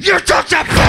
You took the